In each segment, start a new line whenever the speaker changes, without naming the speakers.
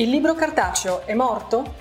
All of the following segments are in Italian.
Il libro cartaceo è morto?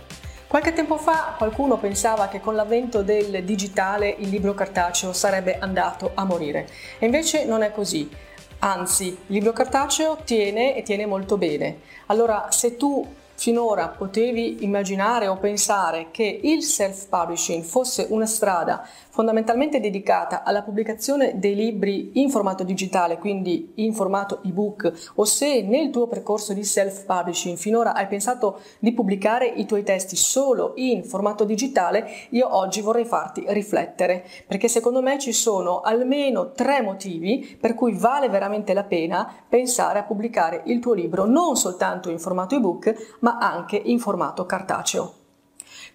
Qualche tempo fa qualcuno pensava che con l'avvento del digitale il libro cartaceo sarebbe andato a morire. E invece non è così. Anzi, il libro cartaceo tiene e tiene molto bene. Allora, se tu finora potevi immaginare o pensare che il self-publishing fosse una strada fondamentalmente dedicata alla pubblicazione dei libri in formato digitale, quindi in formato ebook, o se nel tuo percorso di self-publishing finora hai pensato di pubblicare i tuoi testi solo in formato digitale, io oggi vorrei farti riflettere, perché secondo me ci sono almeno tre motivi per cui vale veramente la pena pensare a pubblicare il tuo libro non soltanto in formato ebook, ma anche in formato cartaceo.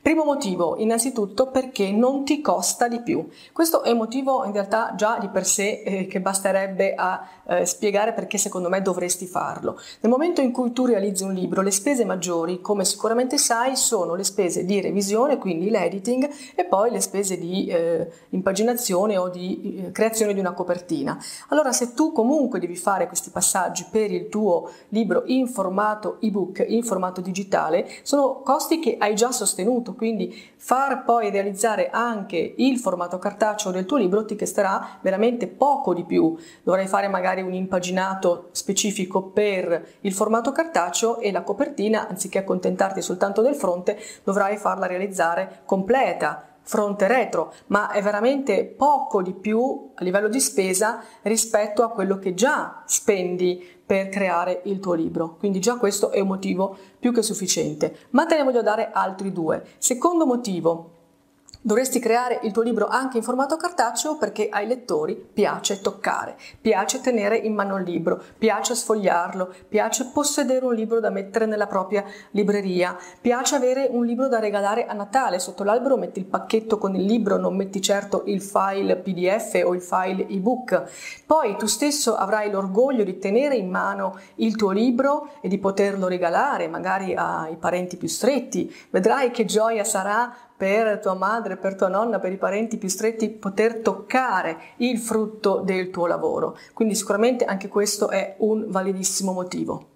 Primo motivo, innanzitutto perché non ti costa di più. Questo è un motivo in realtà già di per sé eh, che basterebbe a eh, spiegare perché secondo me dovresti farlo. Nel momento in cui tu realizzi un libro, le spese maggiori, come sicuramente sai, sono le spese di revisione, quindi l'editing, e poi le spese di eh, impaginazione o di eh, creazione di una copertina. Allora se tu comunque devi fare questi passaggi per il tuo libro in formato ebook, in formato digitale, sono costi che hai già sostenuto quindi far poi realizzare anche il formato cartaceo del tuo libro ti costerà veramente poco di più. Dovrai fare magari un impaginato specifico per il formato cartaceo e la copertina, anziché accontentarti soltanto del fronte, dovrai farla realizzare completa fronte retro, ma è veramente poco di più a livello di spesa rispetto a quello che già spendi per creare il tuo libro. Quindi già questo è un motivo più che sufficiente. Ma te ne voglio dare altri due. Secondo motivo, Dovresti creare il tuo libro anche in formato cartaceo perché ai lettori piace toccare, piace tenere in mano il libro, piace sfogliarlo, piace possedere un libro da mettere nella propria libreria, piace avere un libro da regalare a Natale. Sotto l'albero metti il pacchetto con il libro, non metti certo il file PDF o il file ebook. Poi tu stesso avrai l'orgoglio di tenere in mano il tuo libro e di poterlo regalare magari ai parenti più stretti. Vedrai che gioia sarà per tua madre, per tua nonna, per i parenti più stretti, poter toccare il frutto del tuo lavoro. Quindi sicuramente anche questo è un validissimo motivo.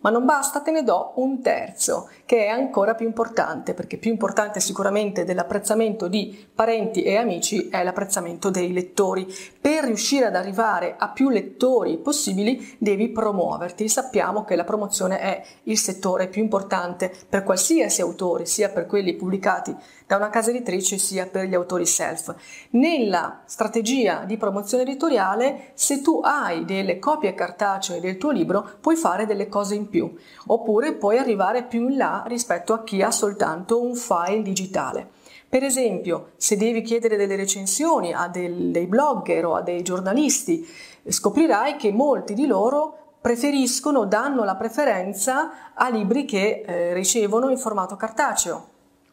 Ma non basta, te ne do un terzo, che è ancora più importante, perché più importante sicuramente dell'apprezzamento di parenti e amici è l'apprezzamento dei lettori. Per riuscire ad arrivare a più lettori possibili devi promuoverti. Sappiamo che la promozione è il settore più importante per qualsiasi autore, sia per quelli pubblicati da una casa editrice sia per gli autori self. Nella strategia di promozione editoriale, se tu hai delle copie cartacee del tuo libro, puoi fare delle cose in più, oppure puoi arrivare più in là rispetto a chi ha soltanto un file digitale. Per esempio, se devi chiedere delle recensioni a del, dei blogger o a dei giornalisti, scoprirai che molti di loro preferiscono, danno la preferenza a libri che eh, ricevono in formato cartaceo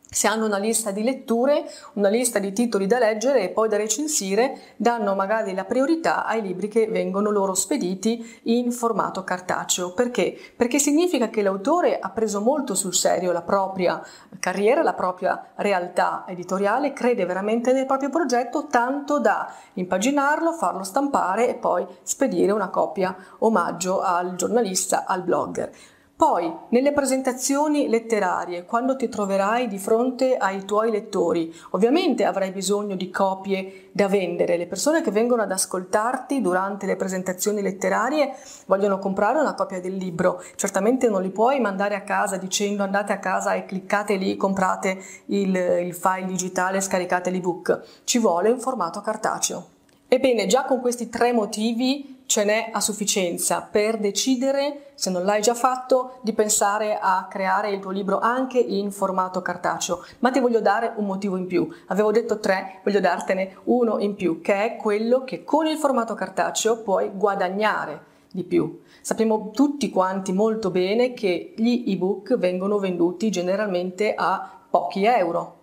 se hanno una lista di letture, una lista di titoli da leggere e poi da recensire, danno magari la priorità ai libri che vengono loro spediti in formato cartaceo. Perché? Perché significa che l'autore ha preso molto sul serio la propria carriera, la propria realtà editoriale, crede veramente nel proprio progetto, tanto da impaginarlo, farlo stampare e poi spedire una copia omaggio al giornalista, al blogger. Poi, nelle presentazioni letterarie, quando ti troverai di fronte ai tuoi lettori, ovviamente avrai bisogno di copie da vendere. Le persone che vengono ad ascoltarti durante le presentazioni letterarie vogliono comprare una copia del libro. Certamente non li puoi mandare a casa dicendo andate a casa e cliccate lì, comprate il, il file digitale, scaricate l'ebook. Ci vuole un formato cartaceo. Ebbene, già con questi tre motivi ce n'è a sufficienza per decidere, se non l'hai già fatto, di pensare a creare il tuo libro anche in formato cartaceo. Ma ti voglio dare un motivo in più. Avevo detto tre, voglio dartene uno in più, che è quello che con il formato cartaceo puoi guadagnare di più. Sappiamo tutti quanti molto bene che gli ebook vengono venduti generalmente a pochi euro,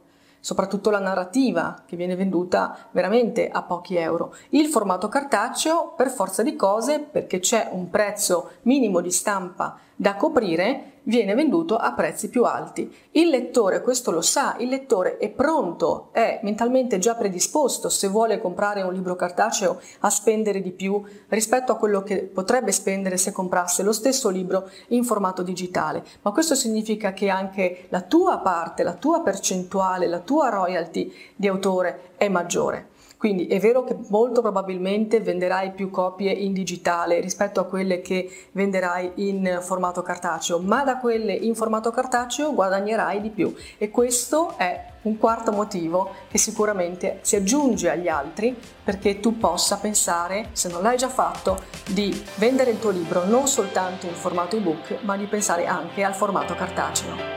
soprattutto la narrativa che viene venduta veramente a pochi euro. Il formato cartaceo per forza di cose, perché c'è un prezzo minimo di stampa da coprire, viene venduto a prezzi più alti. Il lettore questo lo sa, il lettore è pronto, è mentalmente già predisposto se vuole comprare un libro cartaceo a spendere di più rispetto a quello che potrebbe spendere se comprasse lo stesso libro in formato digitale. Ma questo significa che anche la tua parte, la tua percentuale, la tua royalty di autore è maggiore. Quindi è vero che molto probabilmente venderai più copie in digitale rispetto a quelle che venderai in formato cartaceo, ma da quelle in formato cartaceo guadagnerai di più e questo è un quarto motivo che sicuramente si aggiunge agli altri perché tu possa pensare, se non l'hai già fatto, di vendere il tuo libro non soltanto in formato ebook, ma di pensare anche al formato cartaceo.